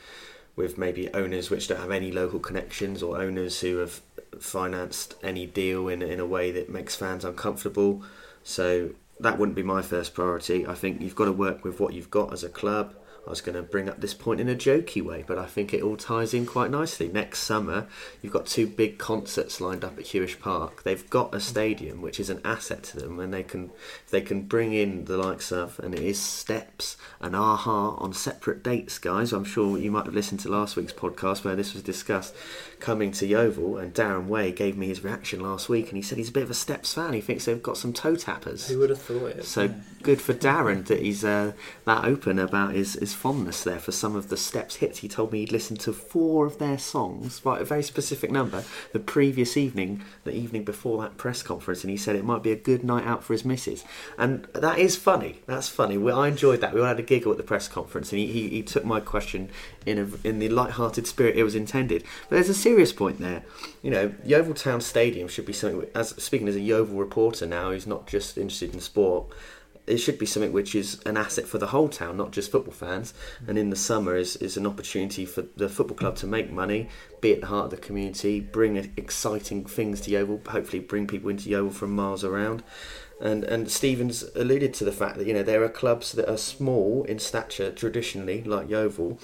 with maybe owners which don't have any local connections or owners who have financed any deal in in a way that makes fans uncomfortable. So that wouldn't be my first priority. I think you've got to work with what you've got as a club. I was going to bring up this point in a jokey way, but I think it all ties in quite nicely. Next summer, you've got two big concerts lined up at Huish Park. They've got a stadium, which is an asset to them, and they can they can bring in the likes of, and it is Steps and Aha on separate dates, guys. I'm sure you might have listened to last week's podcast where this was discussed. Coming to Yeovil, and Darren Way gave me his reaction last week, and he said he's a bit of a Steps fan. He thinks they've got some toe tappers. Who would have thought it? So good for Darren that he's uh, that open about his, his fondness there for some of the Steps hits. He told me he'd listened to four of their songs, right, a very specific number, the previous evening, the evening before that press conference, and he said it might be a good night out for his missus. And that is funny. That's funny. We, I enjoyed that. We all had a giggle at the press conference, and he, he, he took my question in a, in the light-hearted spirit it was intended. But there's a serious point there. You know, Yeovil Town Stadium should be something. As speaking as a Yeovil reporter now, who's not just interested in sport it should be something which is an asset for the whole town, not just football fans. And in the summer is, is an opportunity for the football club to make money, be at the heart of the community, bring exciting things to Yeovil, hopefully bring people into Yeovil from miles around. And and Stevens alluded to the fact that you know there are clubs that are small in stature traditionally, like Yeovil,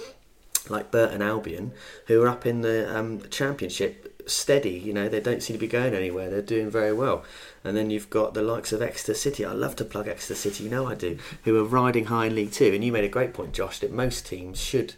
like Burton Albion, who are up in the um, championship steady. You know they don't seem to be going anywhere. They're doing very well. And then you've got the likes of Exeter City. I love to plug Exeter City, you know I do, who are riding high in League Two. And you made a great point, Josh, that most teams should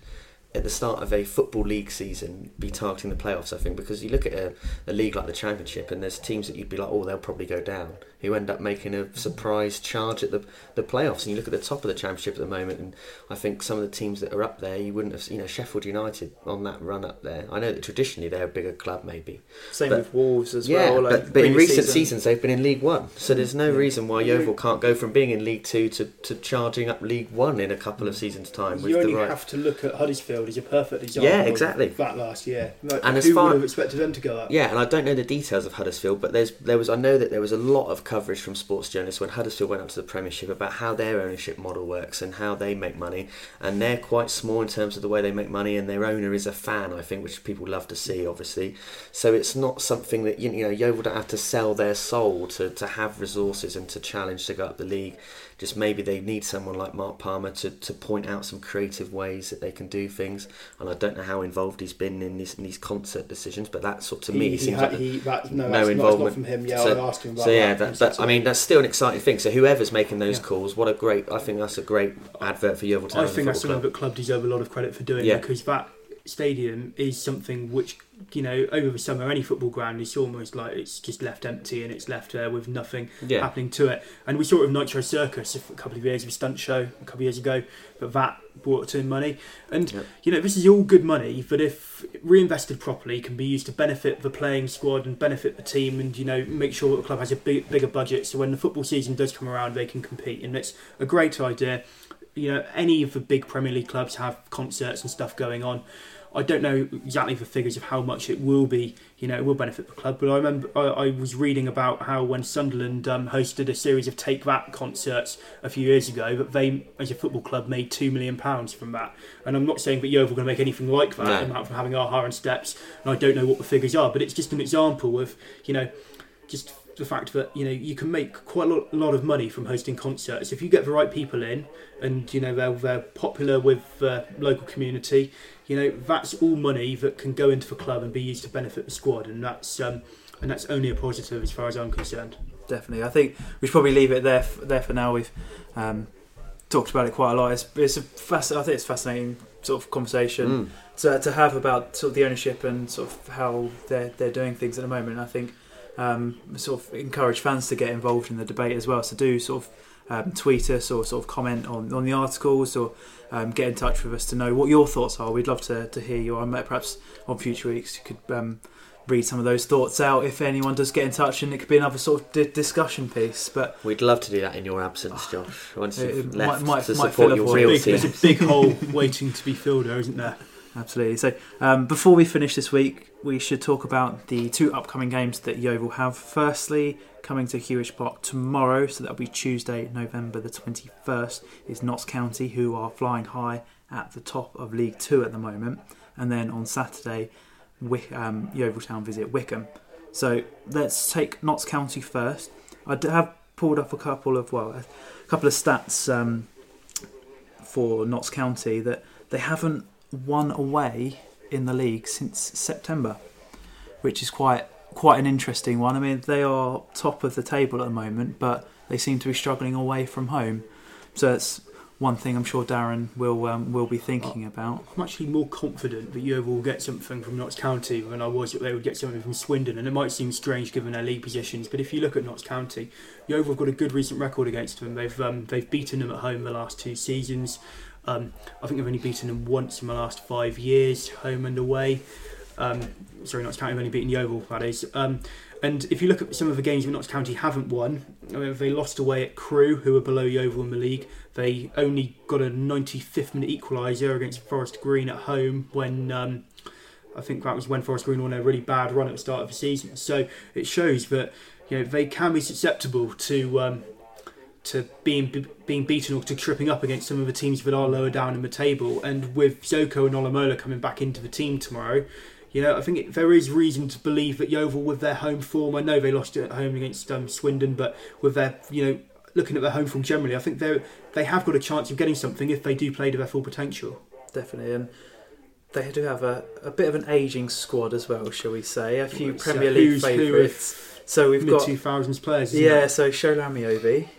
at the start of a football league season be targeting the playoffs. I think because you look at a, a league like the Championship and there's teams that you'd be like, oh, they'll probably go down, who end up making a surprise charge at the the playoffs. And you look at the top of the Championship at the moment, and I think some of the teams that are up there, you wouldn't have, you know, Sheffield United on that run up there. I know that traditionally they're a bigger club, maybe. Same But- with Wolves as yeah, well. like but, but in recent season- seasons they've been in League One, so there's no Yeah. reason why Yeovil can't go from being in League Two to, to charging up League One in a couple of mm. seasons' time with You only the right. have to look at Huddersfield as a perfect example. Yeah, exactly. That last year, like, And as who far- would have expected them to go up? Yeah, and I don't know the details of Huddersfield, but there's there was I know that there was a lot of coverage from sports journalists when Huddersfield went up to the Premiership about how their ownership model works and how they make money, and they're quite small in terms of the way they make money, and their owner is a fan, I think, which people love to see, obviously. So it's not something that you know Yeovil don't have to sell their soul to to have resources and to challenge to go up the league. Just maybe they need someone like Mark Palmer to, to point out some creative ways that they can do things. And I don't know how involved he's been in, this, in these concert decisions, but that sort to me he, he seems had, like he, that, no, no that's not, it's involvement. not from him. Yeah, So- I asked him about so yeah, that. that, that, I mean that's still an exciting thing. So whoever's making those Yeah. calls, what a great! I think that's a great advert for Yeovil Town. I think that's football something that club deserve a lot of credit for doing Yeah. because that stadium is something which you know over the summer any football ground is almost like it's just left empty and it's left there with nothing. Yeah, happening to it. And we saw it with Nitro Circus a couple of years with Stunt Show a couple of years ago, but that brought in money. And Yeah. you know this is all good money, but if reinvested properly, can be used to benefit the playing squad and benefit the team, and you know make sure that the club has a big, bigger budget. So when the football season does come around, they can compete, and it's a great idea. You know, any of the big Premier League clubs have concerts and stuff going on. I don't know exactly the figures of how much it will be, you know, it will benefit the club. But I remember I, I was reading about how when Sunderland um, hosted a series of Take That concerts a few years ago, that they, as a football club, made two million pounds from that. And I'm not saying that Yeovil are going to make anything like that, No. amount from having Aha and Steps. And I don't know what the figures are, but it's just an example of, you know, just the fact that you know you can make quite a lot, of money from hosting concerts if you get the right people in and you know they're, they're popular with the local community you know that's all money that can go into the club and be used to benefit the squad and that's um, and that's only a positive as far as I'm concerned definitely. I think we should probably leave it there f- there for now. We've um, talked about it quite a lot. It's, it's a fasc- I think it's a fascinating sort of conversation Mm. to, to have about sort of the ownership and sort of how they're they're doing things at the moment. I think um, sort of encourage fans to get involved in the debate as well. So do sort of um, tweet us or sort of comment on, on the articles or um, get in touch with us to know what your thoughts are. We'd love to, to hear you. I might perhaps on future weeks you could um, read some of those thoughts out if anyone does get in touch, and it could be another sort of di- discussion piece. But We'd love to do that in your absence, Josh. Once It- you've it left might- might- to might support fill a your real team. there's a big hole waiting to be filled there isn't there Absolutely. So, um, before we finish this week, we should talk about the two upcoming games that Yeovil have. Firstly, coming to Huish Park tomorrow, so that'll be Tuesday, November the 21st, is Notts County, who are flying high at the top of League Two at the moment. And then on Saturday, Wick, um, Yeovil Town visit Wycombe. So, let's take Notts County first. I have pulled up a couple of, well, a couple of stats um, for Notts County that they haven't won away in the league since September, which is quite quite an interesting one. I mean, they are top of the table at the moment, but they seem to be struggling away from home. So it's one thing I'm sure Darren will um, will be thinking about. I'm actually more confident that Yeovil will get something from Notts County than I was that they would get something from Swindon. And it might seem strange given their league positions, but if you look at Notts County, Yeovil have got a good recent record against them. They've um, they've beaten them at home the last two seasons. Um, I think they've only beaten them once in my last five years, home and away. Um, sorry, Notts County have only beaten Yeovil, that is. Um, and if you look at some of the games that Notts County haven't won, I mean, they lost away at Crewe, who are below Yeovil in the league. They only got a 95th minute equaliser against Forest Green at home when um, I think that was when Forest Green won a really bad run at the start of the season. So it shows that you know they can be susceptible to um, to being being beaten or to tripping up against some of the teams that are lower down in the table. And with Zoko and Olomola coming back into the team tomorrow, you know I think it, there is reason to believe that Yeovil, with their home form, I know they lost it at home against um, Swindon, but with their you know looking at their home form generally, I think they they have got a chance of getting something if they do play to their full potential. Definitely, and they do have a, a bit of an aging squad as well, shall we say? A few So Premier League who's favourites. So we've got two thousands players. isn't yeah, it? so Shola Ameobi,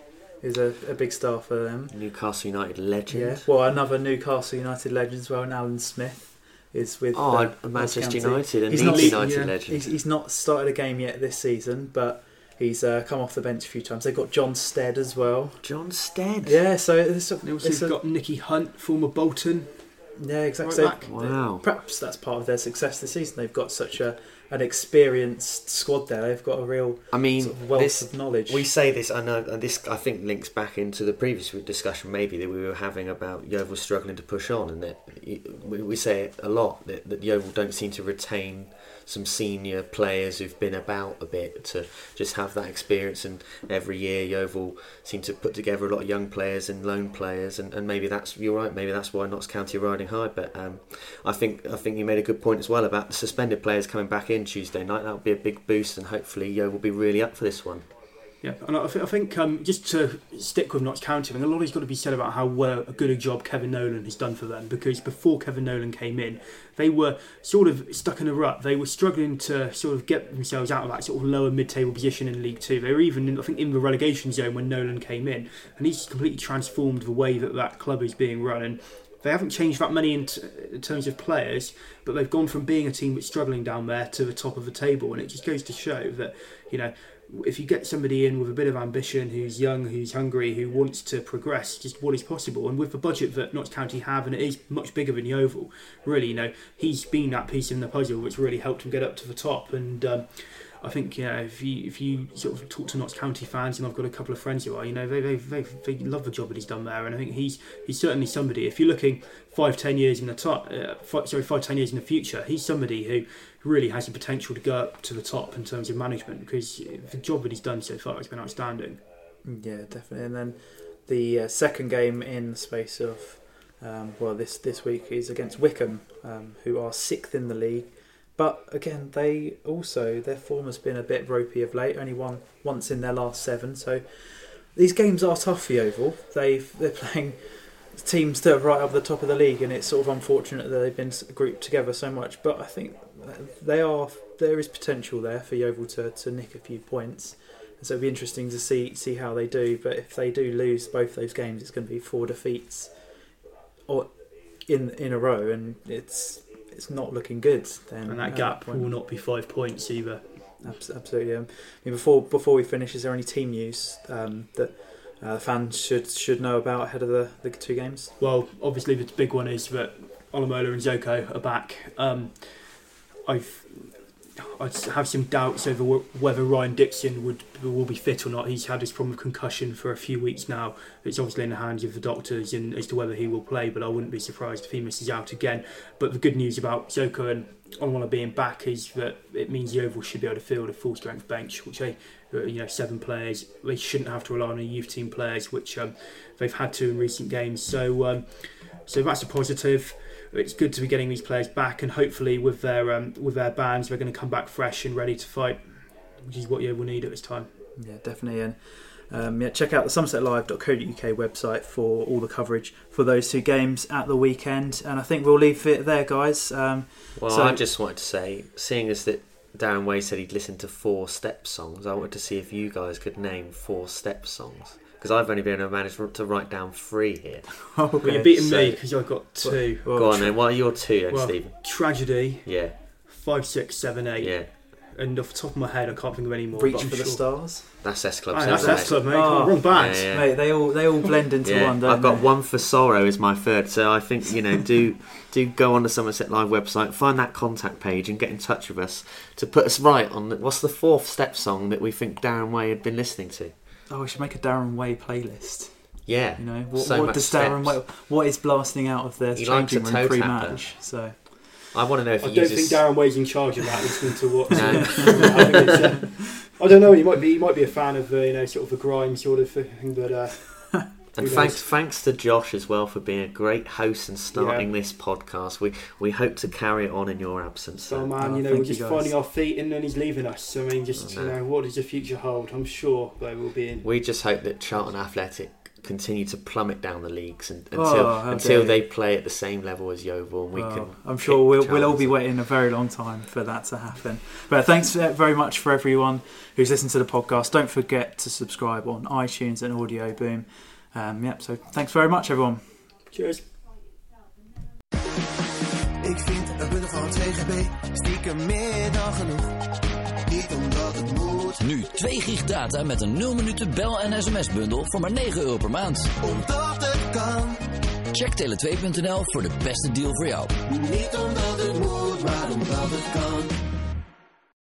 is a, a big star for them. Newcastle United legend. Yeah. Well, another Newcastle United legend as well, and Alan Smith is with Oh, uh, Manchester United and He's not- United yeah, legend. He's, he's not started a game yet this season, but he's uh, come off the bench a few times. They've got John Stead as well. John Stead. Yeah, so it's a, They also it's a- got Nicky Hunt, former Bolton. yeah, exactly. right So. Wow. Perhaps that's part of their success this season. They've got such a an experienced squad there. They've got a real I mean, sort of wealth this, of knowledge. we say this, I know, and this I think links back into the previous discussion maybe that we were having about Yeovil struggling to push on, and that we, we say it a lot that, that Yeovil don't seem to retain some senior players who've been about a bit to just have that experience. And every year Yeovil seem to put together a lot of young players and loan players, and, and maybe that's you're right. Maybe that's why Notts County are riding high. But um, I think I think you made a good point as well about the suspended players coming back in Tuesday night. That would be a big boost, and hopefully Yeovil will be really up for this one. Yeah, and I, th- I think um, just to stick with Notts County, I think a lot has got to be said about how well a good a job Kevin Nolan has done for them. Because before Kevin Nolan came in, they were sort of stuck in a rut. They were struggling to sort of get themselves out of that sort of lower mid-table position in League Two. They were even, I think, in the relegation zone when Nolan came in, and he's completely transformed the way that that club is being run. And they haven't changed that many in, t- in terms of players, but they've gone from being a team that's struggling down there to the top of the table, and it just goes to show that you know if you get somebody in with a bit of ambition, who's young, who's hungry, who wants to progress, just what is possible, and with the budget that Notts County have, and it is much bigger than Yeovil, really, you know, he's been that piece in the puzzle which really helped him get up to the top, and. Um, I think you know if you if you sort of talk to Notts County fans, and I've got a couple of friends who are, you know, they they, they, they love the job that he's done there, and I think he's he's certainly somebody. If you're looking five ten years in the top, uh, five, sorry, five ten years in the future, he's somebody who really has the potential to go up to the top in terms of management because the job that he's done so far has been outstanding. Yeah, definitely. And then the uh, second game in the space of um, well, this this week is against Wycombe, um, who are sixth in the league. But again, they also their form has been a bit ropey of late. Only won once in their last seven. So these games are tough for Yeovil. They've they're playing teams that are right up the top of the league, and it's sort of unfortunate that they've been grouped together so much. But I think they are there is potential there for Yeovil to, to nick a few points. and So it'll be interesting to see see how they do. But if they do lose both those games, it's going to be four defeats, or in in a row, and it's it's not looking good. Then And that gap point. will not be five points either. Absolutely. Um, I mean, before before we finish, is there any team news um, that uh, fans should should know about ahead of the, the two games? Well, obviously the big one is that Olomola and Zoko are back. Um, I've I have some doubts over whether Ryan Dickson would will be fit or not. He's had this problem of concussion for a few weeks now. It's obviously in the hands of the doctors and as to whether he will play. But I wouldn't be surprised if he misses out again. But the good news about Zoko and Olomola being back is that it means the Oval should be able to field a full strength bench, which they you know seven players. They shouldn't have to rely on a youth team players, which um, they've had to in recent games. So um, so that's a positive. It's good to be getting these players back, and hopefully with their um, with their bands, they're going to come back fresh and ready to fight, which is what you will need at this time. Yeah, definitely. And um, yeah, check out the somersetlive.co.uk website for all the coverage for those two games at the weekend. And I think we'll leave it there, guys. Um, Well, So- I just wanted to say, seeing as that Darren Way said he'd listened to four step songs, I wanted hmm. to see if you guys could name four step songs. Because I've only been able to manage to write down three here. Oh, well, you're beating so- me because I've got two. Well, Go on then, what are your two then, well, Stephen? Tragedy, Yeah, five, six, seven, eight, yeah. And off the top of my head, I can't think of any more. Reach but I'm for the stars. That's S Club. Ah, Aye, that's S it? Club, mate. Oh. Wrong band. Yeah, yeah. Mate, they all they all blend into Yeah, one. Don't I've got they? one for sorrow as my third, so I think you know do do go on the Somerset Live website, find that contact page, and get in touch with us to put us right on the, what's the fourth step song that we think Darren Way had been listening to. Oh, we should make a Darren Way playlist. Yeah, You know, what, So what much does Darren. Way? What is blasting out of their He likes changing room pre-match? So I want to know if I he don't uses. think Darren Way's in charge of that. Listening to what. No. I, think it's, uh, I don't know. He might be. He might be a fan of uh, you know sort of a grime sort of thing, but uh, And thanks, thanks to Josh as well for being a great host and starting this podcast. We we hope to carry it on in your absence. so So. man, Oh, you know, we're just finding our feet and then he's leaving us. I mean, just I you know. know, what does the future hold? I'm sure they will be in. We just hope that Charlton Athletic continue to plummet down the leagues and, Oh, until how until they play at the same level as Yeovil, and we Well, can. I'm sure we'll, we'll all be waiting a very long time for that to happen. But thanks uh, very much for everyone who's listened to the podcast. Don't forget to subscribe on iTunes and Audioboom. Um, yep, so thanks very much, everyone. Cheers. Ik vind een bundel van 2GB stiekem meer dan genoeg. Niet omdat het moet, Nu 2 gig data met een 0 minuten bel- en sms-bundel voor maar 9 euro per maand. omdat het kan. Check tele2.nl voor de beste deal voor jou. Niet omdat het moet, maar omdat het kan.